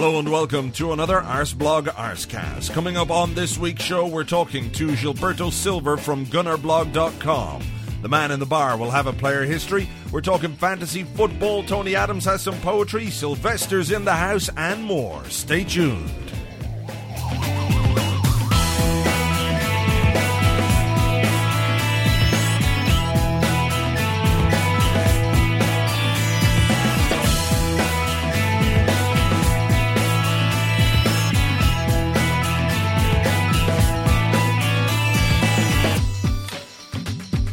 Hello and welcome to another Arsblog Arscast. Coming up on this week's show, we're talking to Gilberto Silva from Gunnerblog.com. The man in the bar will have a player history. We're talking fantasy football. Tony Adams has some poetry. Sylvester's in the house and more. Stay tuned.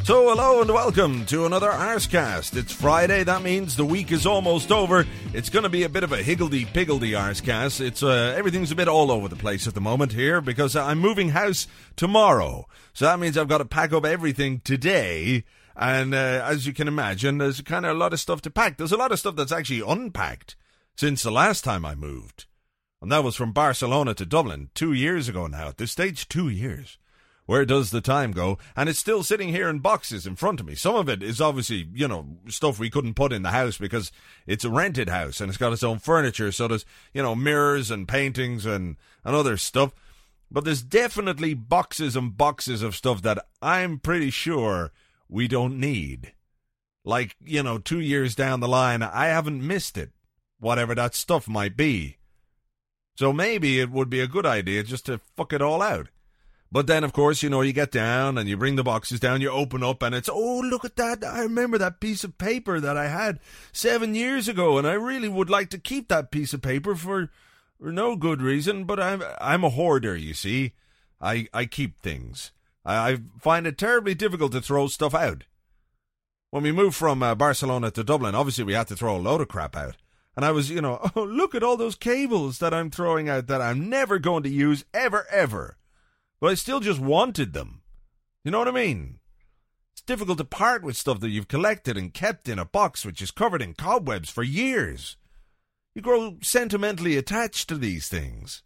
So, hello and welcome to another Arscast. It's Friday, that means the week is almost over. It's going to be a bit of a higgledy-piggledy Arscast. It's uh, everything's a bit all over the place at the moment here because I'm moving house tomorrow. So that means I've got to pack up everything today. And uh, as you can imagine, there's kind of a lot of stuff to pack. There's a lot of stuff that's actually unpacked since the last time I moved. And that was from Barcelona to Dublin two years ago now. At this stage, two years. Where does the time go? And it's still sitting here in boxes in front of me. Some of it is obviously, you know, stuff we couldn't put in the house because it's a rented house and it's got its own furniture. So there's, you know, mirrors and paintings and, and other stuff. But there's definitely boxes and boxes of stuff that I'm pretty sure we don't need. Like, you know, two years down the line, I haven't missed it, whatever that stuff might be. So maybe it would be a good idea just to fuck it all out. But then, of course, you know, you get down and you bring the boxes down, you open up, and it's, oh, look at that. I remember that piece of paper that I had seven years ago, and I really would like to keep that piece of paper for, for no good reason, but I'm, I'm a hoarder, you see. I, I keep things. I, I find it terribly difficult to throw stuff out. When we moved from uh, Barcelona to Dublin, obviously we had to throw a load of crap out. And I was, you know, oh, look at all those cables that I'm throwing out that I'm never going to use ever, ever but I still just wanted them. You know what I mean? It's difficult to part with stuff that you've collected and kept in a box which is covered in cobwebs for years. You grow sentimentally attached to these things.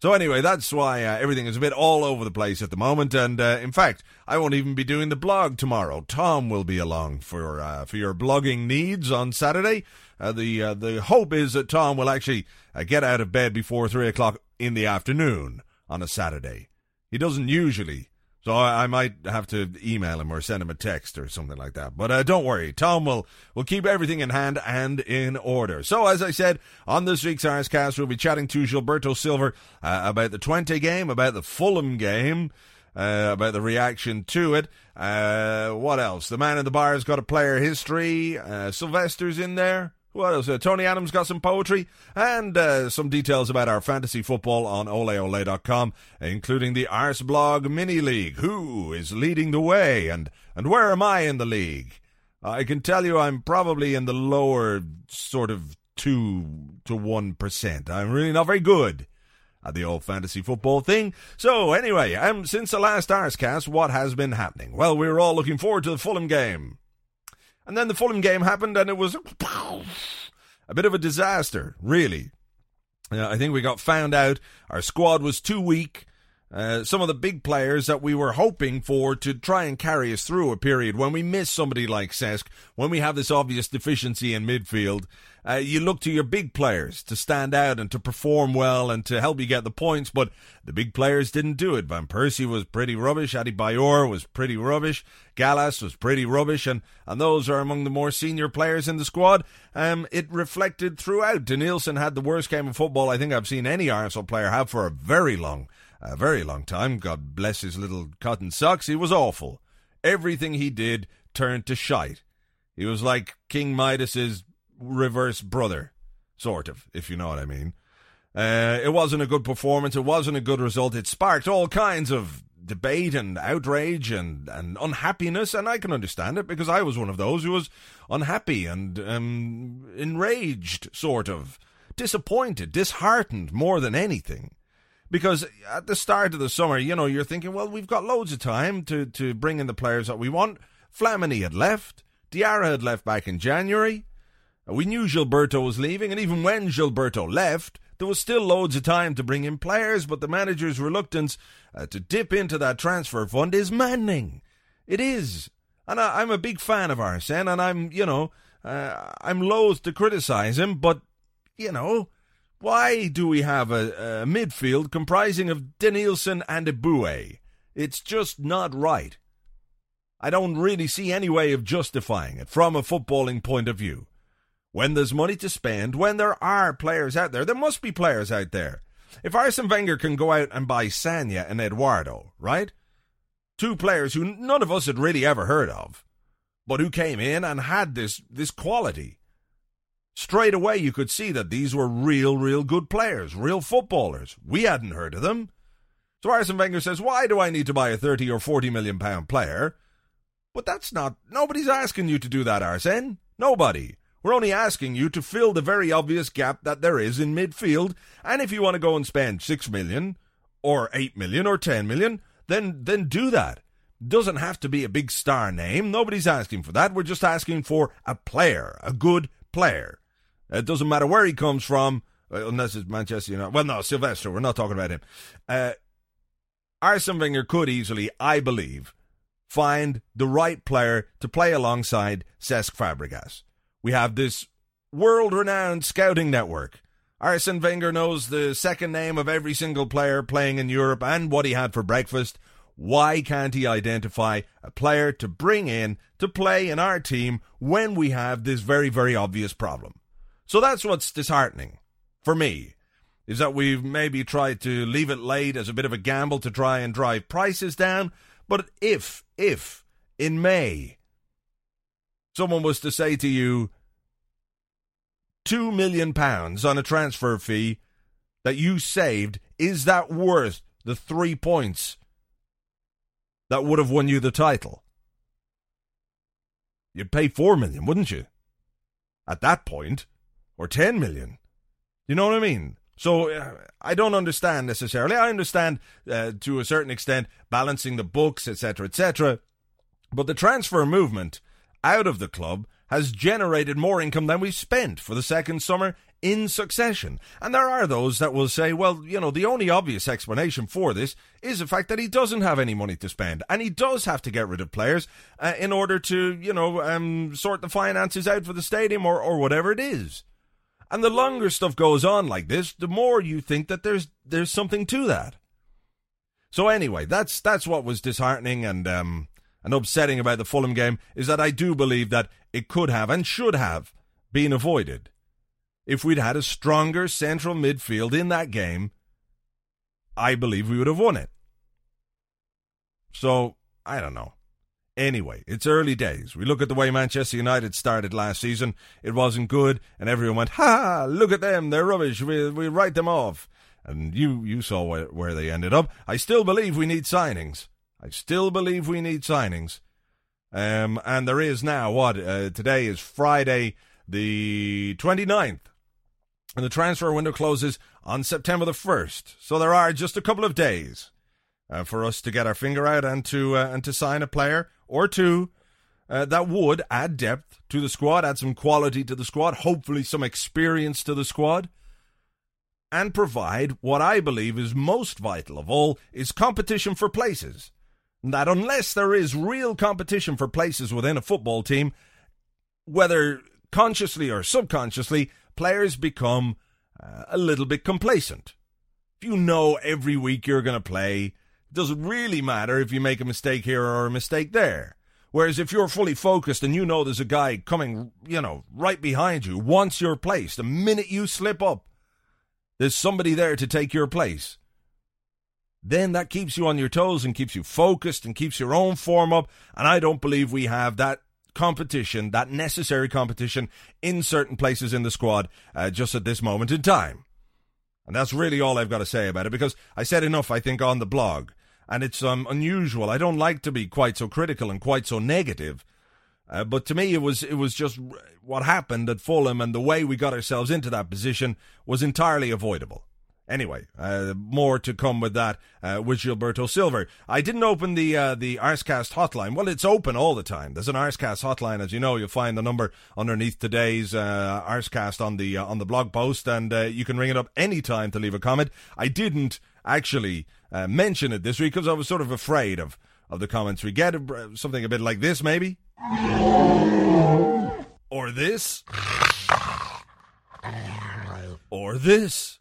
So anyway, that's why uh, everything is a bit all over the place at the moment, and uh, in fact, I won't even be doing the blog tomorrow. Tom will be along for uh, for your blogging needs on Saturday. Uh, the uh, the hope is that Tom will actually uh, get out of bed before three o'clock in the afternoon on a Saturday. He doesn't usually, so I, I, might have to email him or send him a text or something like that. But uh, don't worry, Tom will will keep everything in hand and in order. So as I said on this week's Arscast, we'll be chatting to Gilberto Silva uh, about the Twente game, about the Fulham game. Uh, about the reaction to it. Uh, what else? The man in the bar's got a player history. Uh, Sylvester's in there. What else? Uh, Tony Adams got some poetry and uh, some details about our fantasy football on oleole.com, including the Arsblog Mini League. Who is leading the way and, and where am I in the league? I can tell you I'm probably in the lower sort of 2 to 1%. I'm really not very good at the old fantasy football thing. So anyway, um, since the last Arscast, what has been happening? Well, we were all looking forward to the Fulham game. And then the Fulham game happened, and it was a bit of a disaster, really. Uh, I think we got found out. Our squad was too weak. Uh, some of the big players that we were hoping for to try and carry us through a period when we miss somebody like Cesc, when we have this obvious deficiency in midfield, uh, you look to your big players to stand out and to perform well and to help you get the points, but the big players didn't do it. Van Persie was pretty rubbish, Adebayor was pretty rubbish, Gallas was pretty rubbish, and, and those are among the more senior players in the squad. Um, it reflected throughout. Denilson had the worst game of football I think I've seen any Arsenal player have for a very long a very long time. God bless his little cotton socks. He was awful. Everything he did turned to shite. He was like King Midas's reverse brother, sort of, if you know what I mean. Uh, it wasn't a good performance. It wasn't a good result. It sparked all kinds of debate and outrage and, and unhappiness, and I can understand it because I was one of those who was unhappy and um, enraged, sort of, disappointed, disheartened more than anything. Because at the start of the summer, you know, you're thinking, well, we've got loads of time to, to bring in the players that we want. Flamini had left. Diarra had left back in January. We knew Gilberto was leaving, and even when Gilberto left, there was still loads of time to bring in players, but the manager's reluctance uh, to dip into that transfer fund is maddening. It is. And I, am a big fan of Arsene, and I'm, you know, uh, I'm loath to criticise him, but, you know, why do we have a, a midfield comprising of Denilson and Eboue? It's just not right. I don't really see any way of justifying it from a footballing point of view. When there's money to spend, when there are players out there, there must be players out there. If Arsene Wenger can go out and buy Sagna and Eduardo, right? Two players who none of us had really ever heard of, but who came in and had this this quality. Straight away, you could see that these were real, real good players, real footballers. We hadn't heard of them. So Arsene Wenger says, Why do I need to buy a 30 or 40 million pound player? But that's not, nobody's asking you to do that, Arsene. Nobody. We're only asking you to fill the very obvious gap that there is in midfield, and if you want to go and spend 6 million, or 8 million, or 10 million, then, then do that. Doesn't have to be a big star name. Nobody's asking for that. We're just asking for a player, a good player. It doesn't matter where he comes from, uh, unless it's Manchester United. Well, no, Silvestre, we're not talking about him. Uh, Arsene Wenger could easily, I believe, find the right player to play alongside Cesc Fabregas. We have this world renowned scouting network. Arsene Wenger knows the second name of every single player playing in Europe and what he had for breakfast. Why can't he identify a player to bring in to play in our team when we have this very, very obvious problem? So that's what's disheartening for me, is that we've maybe tried to leave it late as a bit of a gamble to try and drive prices down. But if, if in May someone was to say to you, two million pounds on a transfer fee that you saved, is that worth the three points that would have won you the title? You'd pay four million, wouldn't you? At that point or 10 million. You know what I mean? So uh, I don't understand necessarily. I understand uh, to a certain extent balancing the books, etc., etc. But the transfer movement out of the club has generated more income than we've spent for the second summer in succession. And there are those that will say, well, you know, the only obvious explanation for this is the fact that he doesn't have any money to spend. And he does have to get rid of players uh, in order to, you know, um, sort the finances out for the stadium or, or whatever it is. And the longer stuff goes on like this, the more you think that there's there's something to that. So anyway, that's that's what was disheartening and um, and upsetting about the Fulham game is that I do believe that it could have and should have been avoided. If we'd had a stronger central midfield in that game, I believe we would have won it. So, I don't know. Anyway, it's early days. We look at the way Manchester United started last season. It wasn't good, and everyone went, "Ha! Look at them. They're rubbish. We we write them off." And you you saw where, where they ended up. I still believe we need signings. I still believe we need signings. Um, and there is now what uh, today is Friday the 29th. And the transfer window closes on September the 1st. So there are just a couple of days uh, for us to get our finger out and to uh, and to sign a player or two uh, that would add depth to the squad, add some quality to the squad, hopefully some experience to the squad, and provide what I believe is most vital of all is competition for places. That unless there is real competition for places within a football team, whether consciously or subconsciously, players become uh, a little bit complacent. If you know every week you're going to play, it doesn't really matter if you make a mistake here or a mistake there. Whereas if you're fully focused and you know there's a guy coming, you know, right behind you, wants your place, the minute you slip up, there's somebody there to take your place. Then that keeps you on your toes and keeps you focused and keeps your own form up. And I don't believe we have that competition, that necessary competition in certain places in the squad uh, just at this moment in time. And that's really all I've got to say about it because I said enough, I think, on the blog. and it's um, unusual. I don't like to be quite so critical and quite so negative. Uh, but to me, it was it was just what happened at Fulham, and the way we got ourselves into that position was entirely avoidable. Anyway, uh, more to come with that uh, with Gilberto Silva. I didn't open the uh, the Arscast hotline. Well, it's open all the time. There's an Arscast hotline, as you know. You'll find the number underneath today's uh, Arscast on the uh, on the blog post, and uh, you can ring it up any time to leave a comment. I didn't actually uh, mention it this week because I was sort of afraid of of the comments we get. Something a bit like this, maybe, or this, or this.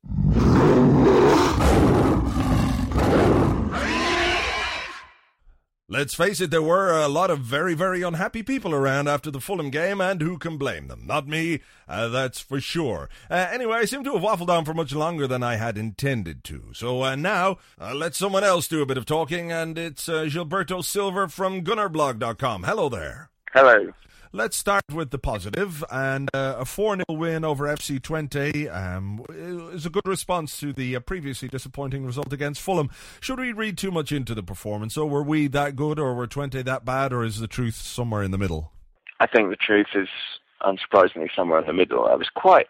Let's face it, there were a lot of very, very unhappy people around after the Fulham game, and who can blame them? Not me, uh, that's for sure. Uh, anyway, I seem to have waffled on for much longer than I had intended to. So uh, now, uh, let someone else do a bit of talking, and it's uh, Gilberto Silva from GunnerBlog.com. Hello there. Hello. Let's start with the positive, and uh, a 4 0 win over FC Twente um, is a good response to the uh, previously disappointing result against Fulham. Should we read too much into the performance? Or were we that good, or were Twente that bad, or is the truth somewhere in the middle? I think the truth is unsurprisingly somewhere in the middle. I was quite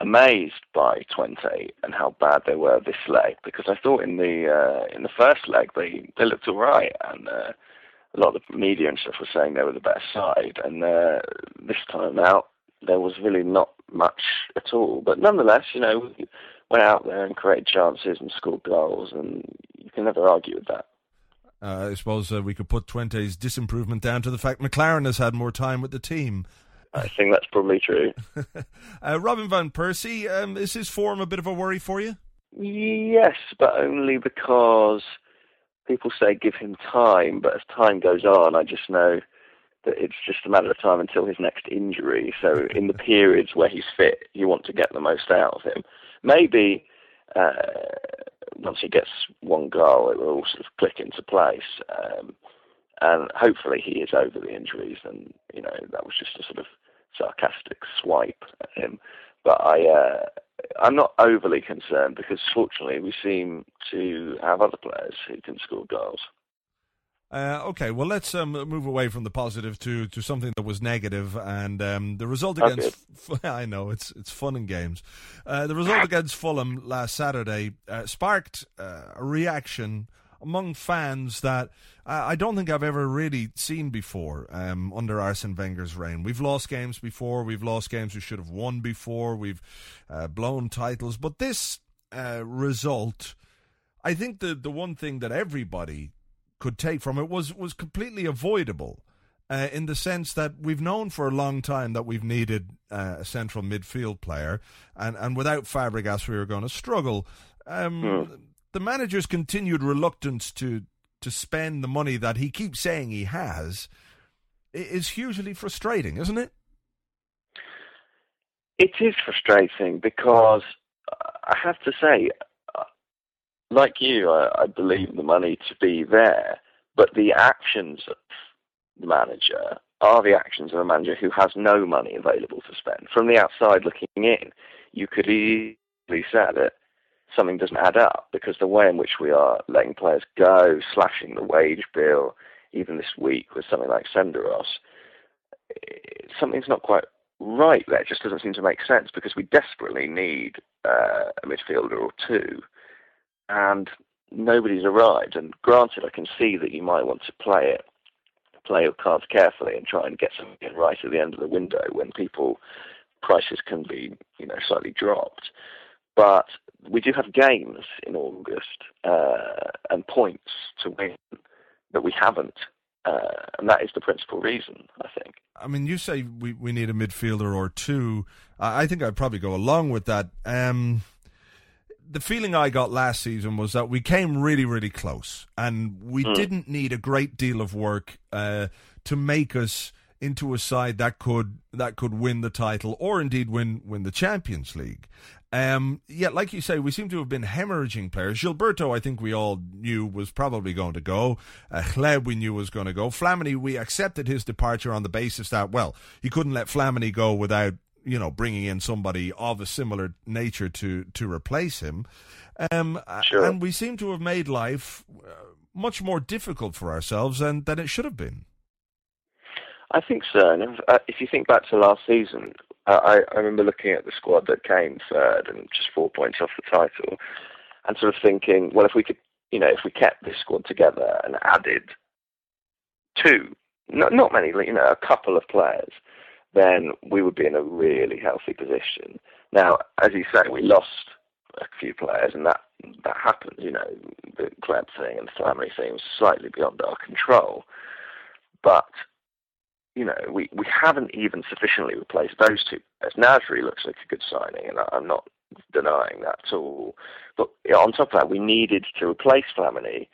amazed by Twente and how bad they were this leg because I thought in the uh, in the first leg they they looked all right and uh, a lot of the media and stuff were saying they were the better side, and uh, this time out there was really not much at all. But nonetheless, you know, we went out there and created chances and scored goals, and you can never argue with that. Uh, I suppose uh, we could put Twente's disimprovement down to the fact McClaren has had more time with the team. I think that's probably true. uh, Robin van Persie, um, is his form a bit of a worry for you? Yes, but only because people say give him time, but as time goes on, I just know that it's just a matter of time until his next injury. So in the periods where he's fit, you want to get the most out of him. Maybe uh, once he gets one goal, it will all sort of click into place. Um, and hopefully he is over the injuries. And you know that was just a sort of sarcastic swipe at him. But I, uh, I'm not overly concerned because fortunately we seem to have other players who can score goals. Uh, okay, well, let's um, move away from the positive to, to something that was negative, and um, the result against. Okay. I know it's it's fun and games. Uh, the result against Fulham last Saturday uh, sparked uh, a reaction among fans that I don't think I've ever really seen before um, under Arsene Wenger's reign. We've lost games before, we've lost games we should have won before, we've uh, blown titles, but this uh, result, I think the the one thing that everybody could take from it was was completely avoidable. Uh, in the sense that we've known for a long time that we've needed uh, a central midfield player, and, and without Fabregas we were going to struggle. Um, hmm the manager's continued reluctance to to spend the money that he keeps saying he has is hugely frustrating, isn't it? It is frustrating because uh, I have to say, uh, like you, I, I believe the money to be there, but the actions of the manager are the actions of a manager who has no money available to spend. From the outside looking in, you could easily say that something doesn't add up because the way in which we are letting players go, slashing the wage bill, even this week with something like Senderos, something's not quite right there. It just doesn't seem to make sense because we desperately need uh, a midfielder or two, and nobody's arrived. And granted, I can see that you might want to play it, play your cards carefully, and try and get something right at the end of the window when people prices can be, you know, slightly dropped. But we do have games in August uh, and points to win that we haven't. Uh, and that is the principal reason, I think. I mean, you say we, we need a midfielder or two. I think I'd probably go along with that. Um, the feeling I got last season was that we came really, really close, and we mm. didn't need a great deal of work uh, to make us into a side that could that could win the title or indeed win win the Champions League. Um, yeah, like you say, we seem to have been hemorrhaging players. Gilberto, I think we all knew was probably going to go. Uh, we knew was going to go. Flamini, we accepted his departure on the basis that, well, he couldn't let Flamini go without, you know, bringing in somebody of a similar nature to, to replace him. Um, sure. And we seem to have made life uh, much more difficult for ourselves than, than it should have been. I think so. And if, uh, if you think back to last season, I, I remember looking at the squad that came third and just four points off the title, and sort of thinking, well, if we could, you know, if we kept this squad together and added two, not not many, you know, a couple of players, then we would be in a really healthy position. Now, as you say, we lost a few players, and that that happened. You know, the Gleb thing and the Flamini thing was slightly beyond our control, but you know, we, we haven't even sufficiently replaced those two players. Nasri looks like a good signing, and I'm not denying that at all. But on top of that, we needed to replace Flamini,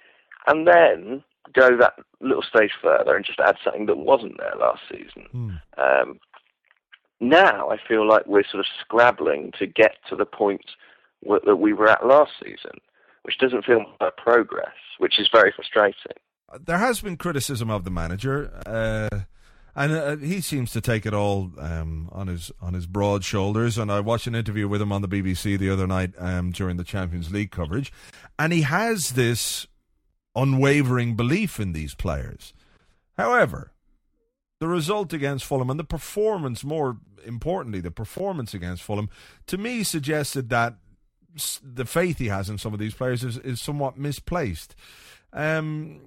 and then go that little stage further and just add something that wasn't there last season. Mm. Um, now I feel like we're sort of scrabbling to get to the point that we were at last season, which doesn't feel like progress, which is very frustrating. There has been criticism of the manager. Uh and uh, he seems to take it all um, on his on his broad shoulders. And I watched an interview with him on the BBC the other night um, during the Champions League coverage, and he has this unwavering belief in these players. However, the result against Fulham and the performance, more importantly, the performance against Fulham, to me suggested that the faith he has in some of these players is, is somewhat misplaced. Um,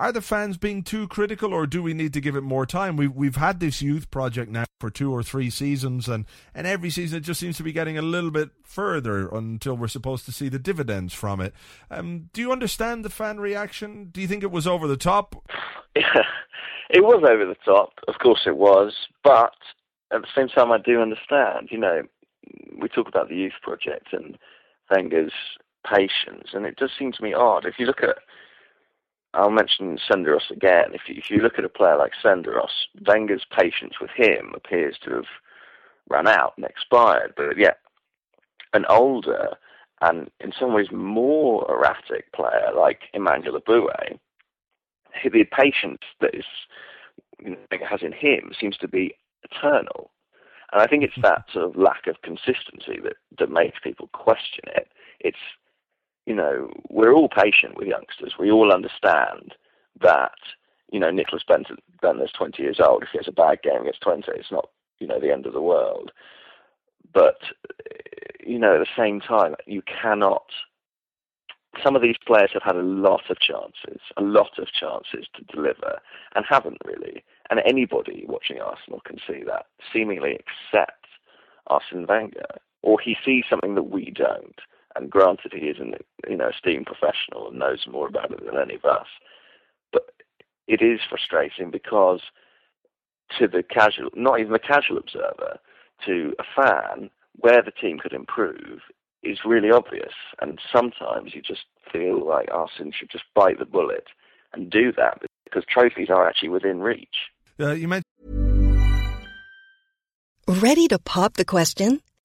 are the fans being too critical, or do we need to give it more time? We've we've had this youth project now for two or three seasons, and and every season it just seems to be getting a little bit further until we're supposed to see the dividends from it. Um, do you understand the fan reaction? Do you think it was over the top? Yeah, it was over the top. Of course, it was, but at the same time, I do understand. You know, we talk about the youth project and Wenger's patience, and it does seem to me odd if you look at I'll mention Senderos again. If you, if you look at a player like Senderos, Wenger's patience with him appears to have run out and expired. But yet, an older and in some ways more erratic player like Emmanuel Eboue, the patience that is you know, has in him seems to be eternal. And I think it's hmm. that sort of lack of consistency that, that makes people question it. It's you know, we're all patient with youngsters. We all understand that, you know, Nicklas Bendtner's 20 years old. If he has a bad game against 20, it's not, you know, the end of the world. But, you know, at the same time, you cannot. Some of these players have had a lot of chances, a lot of chances to deliver, and haven't really. And anybody watching Arsenal can see that, seemingly except Arsene Wenger, or he sees something that we don't. And granted, he is an you know esteemed professional and knows more about it than any of us. But it is frustrating because to the casual, not even the casual observer, to a fan, where the team could improve is really obvious. And sometimes you just feel like Arsene should just bite the bullet and do that because trophies are actually within reach. Uh, you mentioned. Ready to pop the question?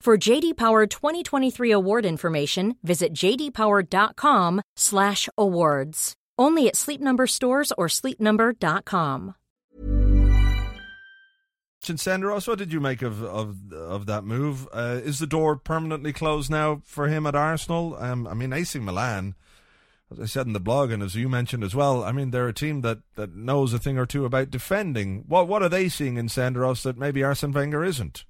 For JD Power 2023 award information, visit jdpower.com/awards. Only at Sleep Number stores or sleepnumber.com. Senderos, what did you make of of of that move? Uh, is the door permanently closed now for him at Arsenal? Um, I mean, AC Milan, as I said in the blog, and as you mentioned as well, I mean, they're a team that, that knows a thing or two about defending. What what are they seeing in Senderos that maybe Arsene Wenger isn't?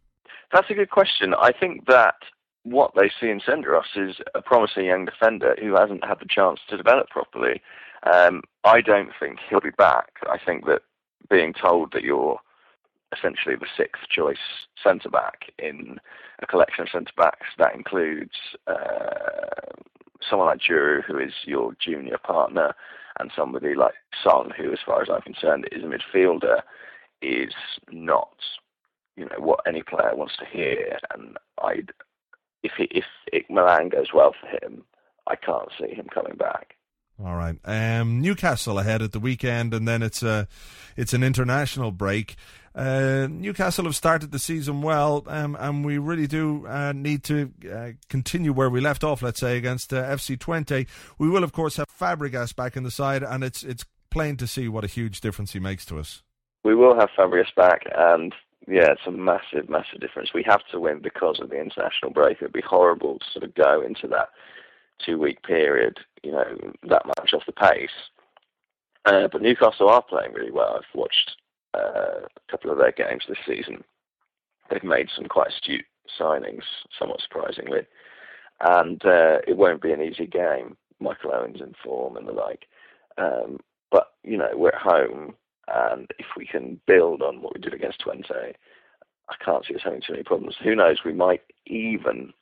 That's a good question. I think that what they see in Senderos is a promising young defender who hasn't had the chance to develop properly. Um, I don't think he'll be back. I think that being told that you're essentially the sixth choice centre back in a collection of centre backs that includes uh, someone like Djourou, who is your junior partner, and somebody like Song, who, as far as I'm concerned, is a midfielder, is not, you know, what any player wants to hear. And I'd, if he, if it, Milan goes well for him, I can't see him coming back. All right. Um, Newcastle ahead at the weekend, and then it's a it's an international break. Uh, Newcastle have started the season well, um, and we really do uh, need to uh, continue where we left off. Let's say against uh, FC Twente, we will of course have Fabregas back in the side, and it's it's plain to see what a huge difference he makes to us. We will have Fabregas back, and yeah, it's a massive, massive difference. We have to win because of the international break. It'd be horrible to sort of go into that two week period, you know, that much off the pace. Uh, but Newcastle are playing really well. I've watched uh, a couple of their games this season. They've made some quite astute signings, somewhat surprisingly, and uh, it won't be an easy game. Michael Owen's in form and the like, um, but you know we're at home, and if we can build on what we did against Twente, I can't see us having too many problems. Who knows? We might even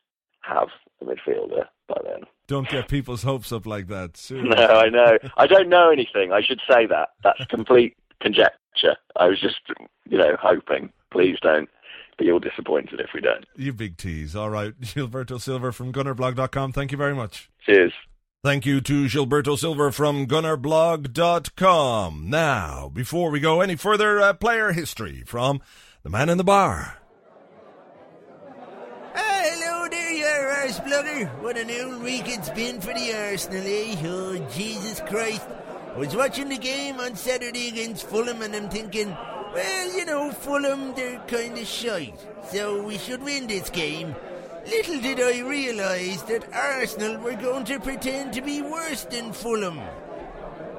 have a midfielder by then. Don't get people's hopes up like that. Seriously. No, I know. I don't know anything. I should say that. That's complete conjecture. I was just, you know, hoping. Please don't be all disappointed if we don't. You big tease. All right. Gilberto Silva from gunnerblog.com. Thank you very much. Cheers. Thank you to Gilberto Silva from gunnerblog.com. Now, before we go any further, uh, player history from the man in the bar. hello there, you blogger. What an old week it's been for the Arsenal, eh? Oh, Jesus Christ. I was watching the game on Saturday against Fulham and I'm thinking, well, you know, Fulham, they're kind of shite, so we should win this game. Little did I realise that Arsenal were going to pretend to be worse than Fulham.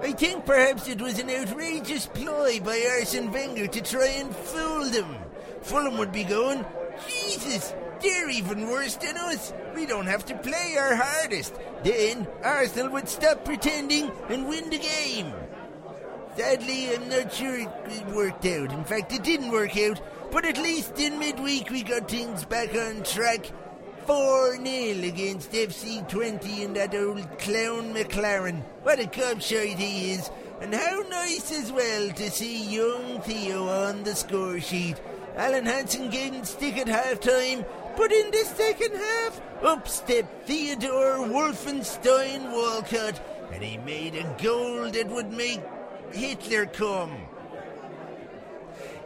I think perhaps it was an outrageous ploy by Arsene Wenger to try and fool them. Fulham would be going, Jesus, they're even worse than us. We don't have to play our hardest. Then Arsenal would stop pretending and win the game. Sadly, I'm not sure it worked out. In fact, it didn't work out. But at least in midweek we got things back on track. 4 0 against FC Twente and that old clown McClaren. What a gobshite he is. And how nice as well to see young Theo on the score sheet. Alan Hansen getting stick at half time, but in the second half, up stepped Theodore Wolfenstein Walcott, and he made a goal that would make Hitler come.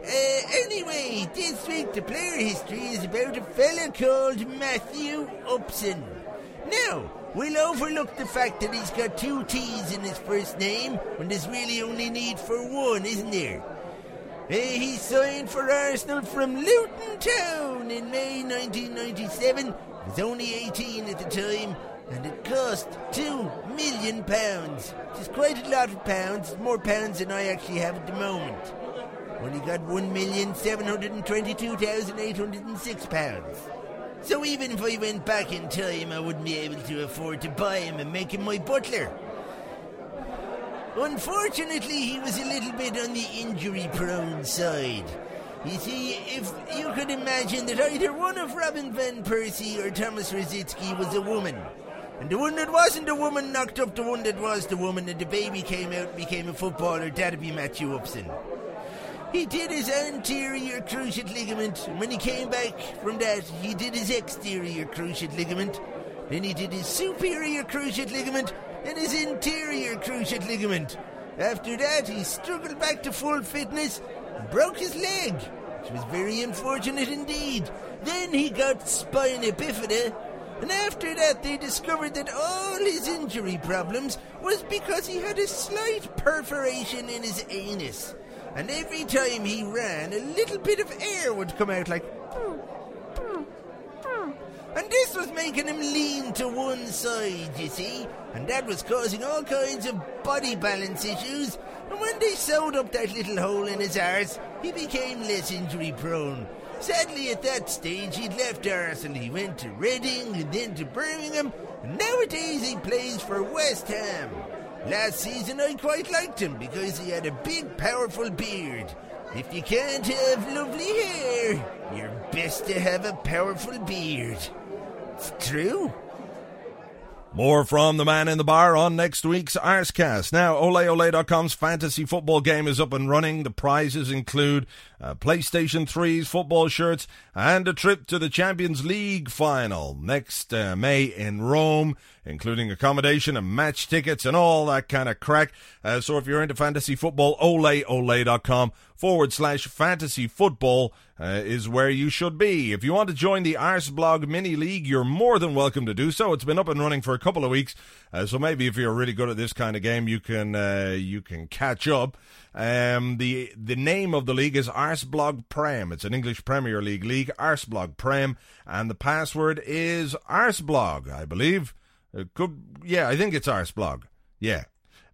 Uh, anyway, this week the player history is about a fella called Matthew Upson. Now, we'll overlook the fact that he's got two T's in his first name when there's really only need for one, isn't there? Hey, he signed for Arsenal from Luton Town in May 1997. He was only 18 at the time, and it cost two million pounds. Which is quite a lot of pounds, more pounds than I actually have at the moment. Only got one million seven hundred and twenty-two thousand eight hundred and six pounds. So even if I went back in time, I wouldn't be able to afford to buy him and make him my butler. Unfortunately, he was a little bit on the injury prone side. You see, if you could imagine that either one of Robin Van Persie or Thomas Rosicky was a woman, and the one that wasn't a woman knocked up the one that was the woman, and the baby came out and became a footballer, that'd be Matthew Upson. He did his anterior cruciate ligament, and when he came back from that, he did his exterior cruciate ligament. Then he did his superior cruciate ligament, and his interior cruciate ligament. After that, he struggled back to full fitness and broke his leg, which was very unfortunate indeed. Then he got spina bifida, and after that, they discovered that all his injury problems was because he had a slight perforation in his anus. And every time he ran, a little bit of air would come out like. And this was making him lean to one side, you see, and that was causing all kinds of body balance issues. And when they sewed up that little hole in his arse, he became less injury prone. Sadly, at that stage, he'd left Arsenal. He went to Reading and then to Birmingham, and nowadays he plays for West Ham. Last season I quite liked him because he had a big, powerful beard. If you can't have lovely hair, you're best to have a powerful beard. It's true. More from the man in the bar on next week's Arscast. Now, oleole.com's fantasy football game is up and running. The prizes include uh, PlayStation 3's football shirts and a trip to the Champions League final next uh, May in Rome, including accommodation and match tickets and all that kind of crack. Uh, so if you're into fantasy football, oleole.com forward slash fantasy football uh, is where you should be. If you want to join the Arsblog mini league, you're more than welcome to do so. It's been up and running for a couple of weeks, uh, so maybe if you're really good at this kind of game, you can uh, you can catch up. Um, the the name of the league is Arsblog Prem. It's an English Premier League league, Arsblog Prem, and the password is Arsblog, I believe. It could, yeah, I think it's Arsblog. Yeah.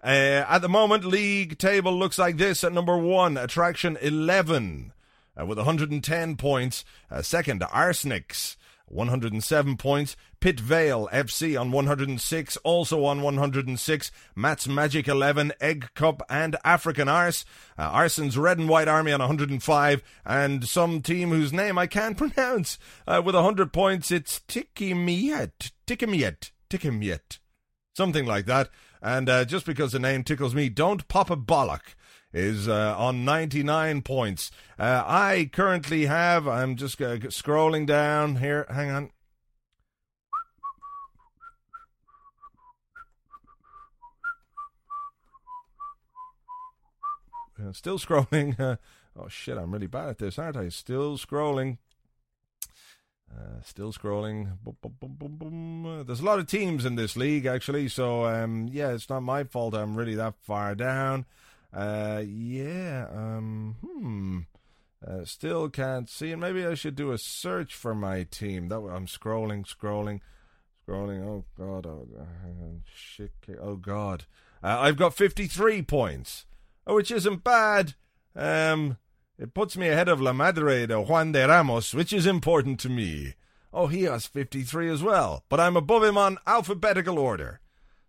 Uh, at the moment, league table looks like this at number one, attraction 11, uh, with 110 points. Uh, second, Arsenics, 107 points. Pit Vale FC on 106, also on 106. Matt's Magic 11, Egg Cup, and African Arse. Uh, Arson's Red and White Army on 105, and some team whose name I can't pronounce. Uh, with 100 points, it's Tikimiet. Tikimiet. Tikimiet. Something like that. And uh, just because the name tickles me, don't pop a bollock is uh, on 99 points. Uh, I currently have, I'm just uh, scrolling down here. Hang on. Uh, still scrolling. oh shit, I'm really bad at this, aren't I? Still scrolling. Uh, still scrolling. Boom, boom, boom, There's a lot of teams in this league, actually. So, um, yeah, it's not my fault I'm really that far down. Uh, yeah, um, hmm. Uh, still can't see, and maybe I should do a search for my team. That I'm scrolling, scrolling, scrolling. Oh God! Oh, uh, shit! Oh God! Uh, I've got 53 points, which isn't bad. Um, it puts me ahead of La Madre de Juan de Ramos, which is important to me. Oh, he has 53 as well, but I'm above him on alphabetical order.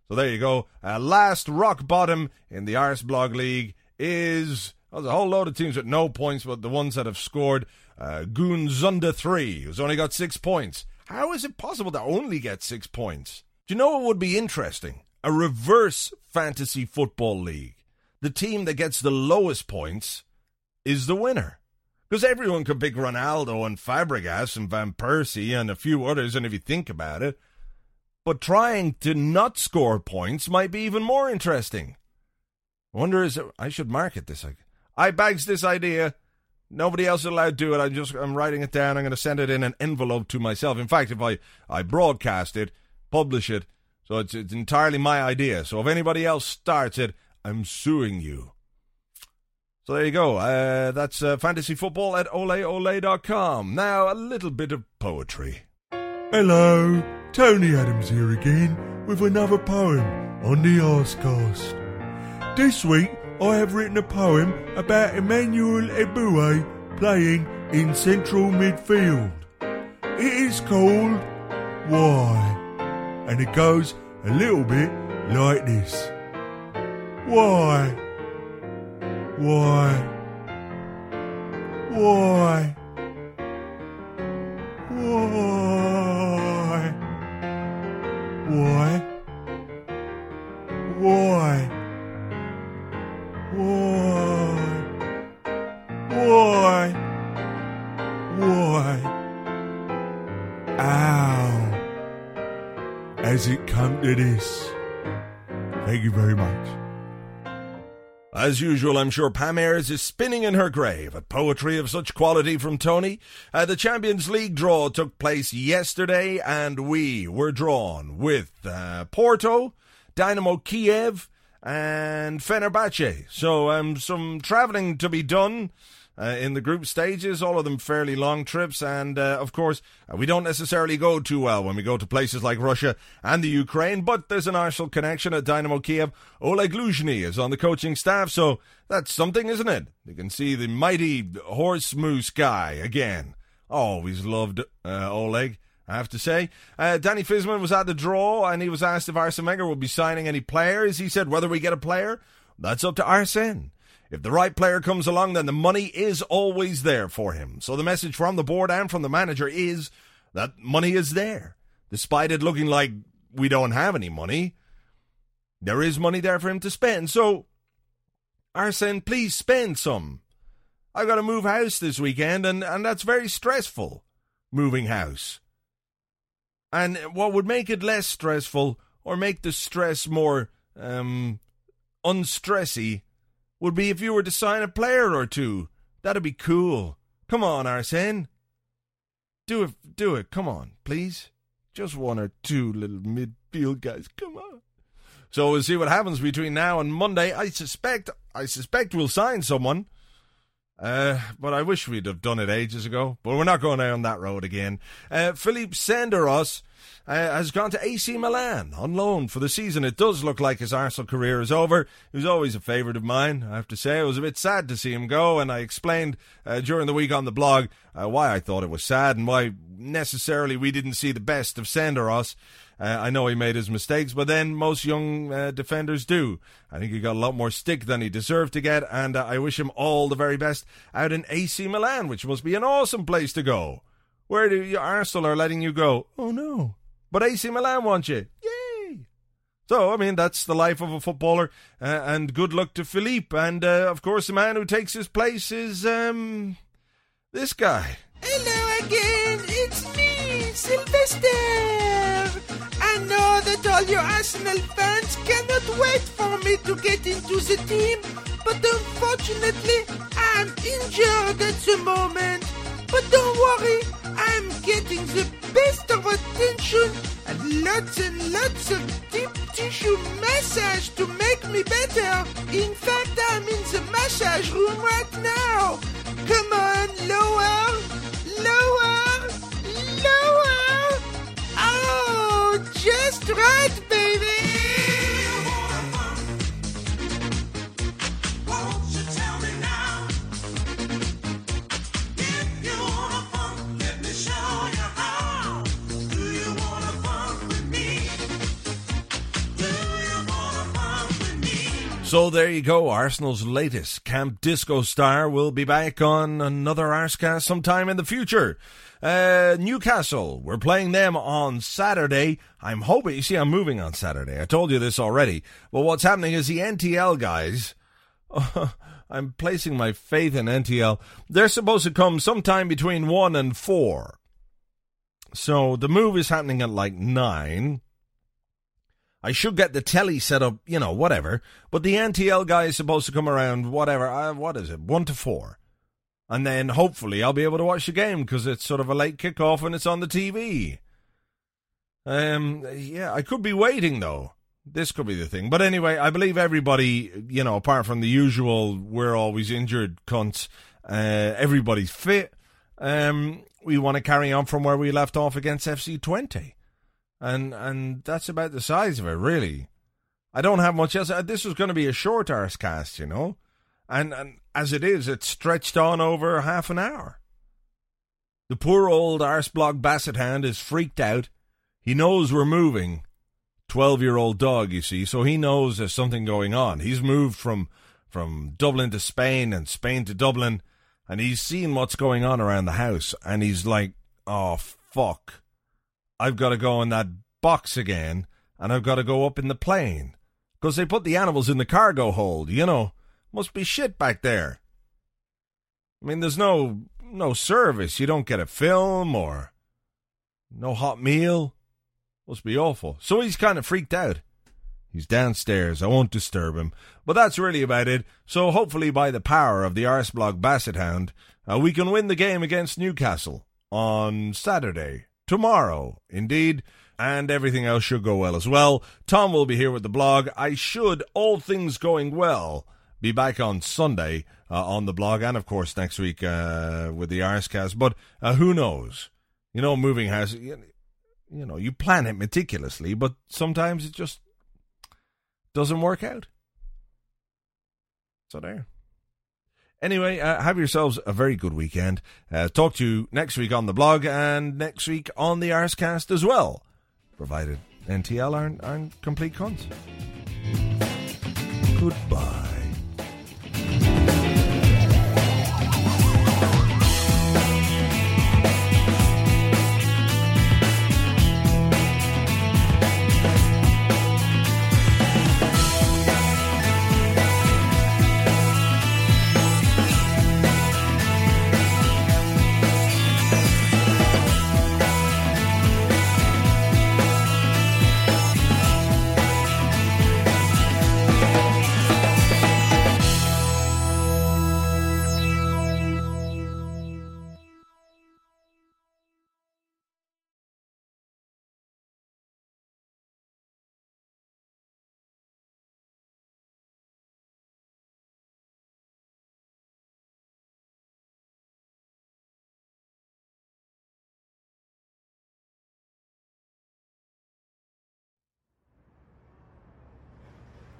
So there you go. Uh, last rock bottom in the Arsblog League is well, there's a whole load of teams with no points, but the ones that have scored uh, Goonzunda 3, who's only got six points. How is it possible to only get six points? Do you know what would be interesting? A reverse fantasy football league. The team that gets the lowest points is the winner. Because everyone could pick Ronaldo and Fabregas and Van Persie and a few others, and if you think about it, but trying to not score points might be even more interesting. I wonder is it, I should market this. I bags this idea. Nobody else is allowed to do it. I'm just I'm writing it down. I'm going to send it in an envelope to myself. In fact, if I I broadcast it, publish it, so it's it's entirely my idea. So if anybody else starts it, I'm suing you. So there you go. Uh, that's uh, fantasy football at oleole.com. Now a little bit of poetry. Hello, Tony Adams here again with another poem on the Arscast. This week I have written a poem about Emmanuel Eboué playing in central midfield. It is called Why? And it goes a little bit like this. Why? Why? Why? Why? Why? Why? Why? Why? Ow. Has it come to this? Thank you very much. As usual, I'm sure Pam is spinning in her grave at poetry of such quality from Tony. Uh, the Champions League draw took place yesterday, and we were drawn with uh, Porto, Dynamo Kiev, and Fenerbahce. So, um, some travelling to be done uh, in the group stages, all of them fairly long trips. And uh, of course, uh, we don't necessarily go too well when we go to places like Russia and the Ukraine, but there's an Arsenal connection at Dynamo Kiev. Oleg Luzhny is on the coaching staff, so that's something, isn't it? You can see the mighty horse moose guy again. Always loved uh, Oleg. I have to say. Uh, Danny Fiszman was at the draw and he was asked if Arsene Wenger would be signing any players. He said, whether we get a player, that's up to Arsene. If the right player comes along, then the money is always there for him. So the message from the board and from the manager is that money is there. Despite it looking like we don't have any money, there is money there for him to spend. So, Arsene, please spend some. I got to move house this weekend, and, and that's very stressful, moving house. And what would make it less stressful or make the stress more um, unstressy would be if you were to sign a player or two. That'd be cool. Come on, Arsene. Do it, do it. Come on, please. Just one or two little midfield guys. Come on. So we'll see what happens between now and Monday. I suspect, I suspect we'll sign someone. Uh, but I wish we'd have done it ages ago. But we're not going down that road again. Uh, Philippe Senderos uh, has gone to AC Milan on loan for the season. It does look like his Arsenal career is over. He was always a favourite of mine, I have to say. I was a bit sad to see him go, and I explained uh, during the week on the blog uh, why I thought it was sad and why necessarily we didn't see the best of Senderos. Uh, I know he made his mistakes, but then most young uh, defenders do. I think he got a lot more stick than he deserved to get, and uh, I wish him all the very best out in AC Milan, which must be an awesome place to go. Where do you, Arsenal are letting you go? Oh no, but AC Milan want you. Yay! So I mean that's the life of a footballer, uh, and good luck to Philippe. And uh, of course, the man who takes his place is um this guy. Hello Silvestre. I know that all your Arsenal fans cannot wait for me to get into the team, but unfortunately, I'm injured at the moment. But don't worry, I'm getting the best of attention and lots and lots of deep tissue massage to make me better. In fact, I'm in the massage room right now. Come just right, baby. So there you go. Arsenal's latest Camp Disco star will be back on another Arscast sometime in the future. Uh, Newcastle, we're playing them on Saturday. I'm hoping, you see, I'm moving on Saturday. I told you this already. But what's happening is the NTL guys, I'm placing my faith in NTL. They're supposed to come sometime between 1 and 4. So the move is happening at like 9. I should get the telly set up, you know, whatever. But the NTL guy is supposed to come around, whatever. Uh, what is it? One to four, and then hopefully I'll be able to watch the game because it's sort of a late kickoff and it's on the TV. Um, yeah, I could be waiting though. This could be the thing. But anyway, I believe everybody, you know, apart from the usual, we're always injured cunts. Uh, everybody's fit. Um, we want to carry on from where we left off against FC Twente and and that's about the size of it, really. I don't have much else. Uh, this was going to be a short arse cast, you know, and and as it is, it's stretched on over half an hour. The poor old Arsblog Basset Hound is freaked out. He knows we're moving. Twelve-year-old dog, you see, so he knows there's something going on. He's moved from from Dublin to Spain and Spain to Dublin, and he's seen what's going on around the house, and he's like, "Oh fuck." I've got to go in that box again and I've got to go up in the plane. Because they put the animals in the cargo hold, you know. Must be shit back there. I mean, there's no no service. You don't get a film or no hot meal. Must be awful. So he's kind of freaked out. He's downstairs. I won't disturb him. But that's really about it. So hopefully, by the power of the Arsblog Basset Hound, uh, we can win the game against Newcastle on Saturday tomorrow. Indeed. And everything else should go well as well. Tom will be here with the blog. I should, all things going well, be back on Sunday uh, on the blog and, of course, next week uh, with the Arscast. But uh, who knows? You know, moving house, you, you know, you plan it meticulously, but sometimes it just doesn't work out. So there. Anyway, uh, have yourselves a very good weekend. Uh, talk to you next week on the blog and next week on the Arscast as well, provided NTL aren't, aren't complete cons. Goodbye.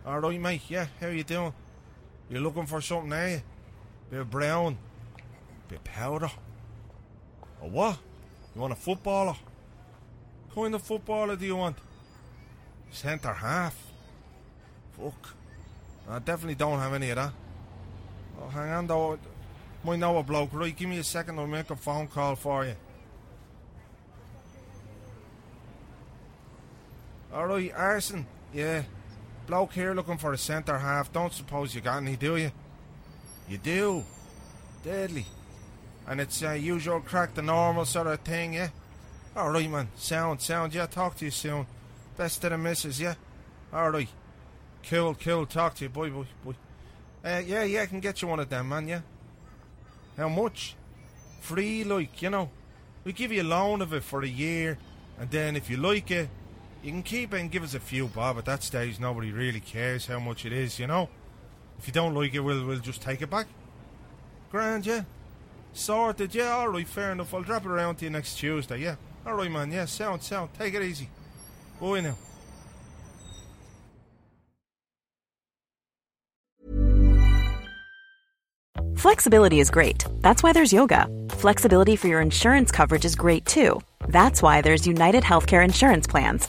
All right, mate. Yeah, how you doing? You're looking for something, eh? Bit of brown, bit powder. Or what? You want a footballer? What kind of footballer do you want? Centre half. Fuck. I definitely don't have any of that. Oh, hang on though. Might know a bloke. Right, give me a second. I'll make a phone call for you. Alright, Arson. Yeah. Bloke here looking for a centre half. Don't suppose you got any, do you? You do? Deadly. And it's uh, usual crack, the normal sort of thing, yeah? Alright, man. Sound, sound. Yeah, talk to you soon. Best to the missus, yeah? Alright. Cool, cool. Talk to you. Boy, boy, boy. Uh, yeah, yeah, I can get you one of them, man, yeah? How much? Free, like, you know. We give you a loan of it for a year, and then if you like it, you can keep it and give us a few bob. At that stage, nobody really cares how much it is, you know. If you don't like it, we'll we'll just take it back. Grand, yeah. Sorted, yeah. All right, fair enough. I'll drop it around to you next Tuesday. Yeah. All right, man. Yeah, sound, sound. Take it easy. Bye now. Flexibility is great. That's why there's yoga. Flexibility for your insurance coverage is great too. That's why there's United Healthcare Insurance Plans.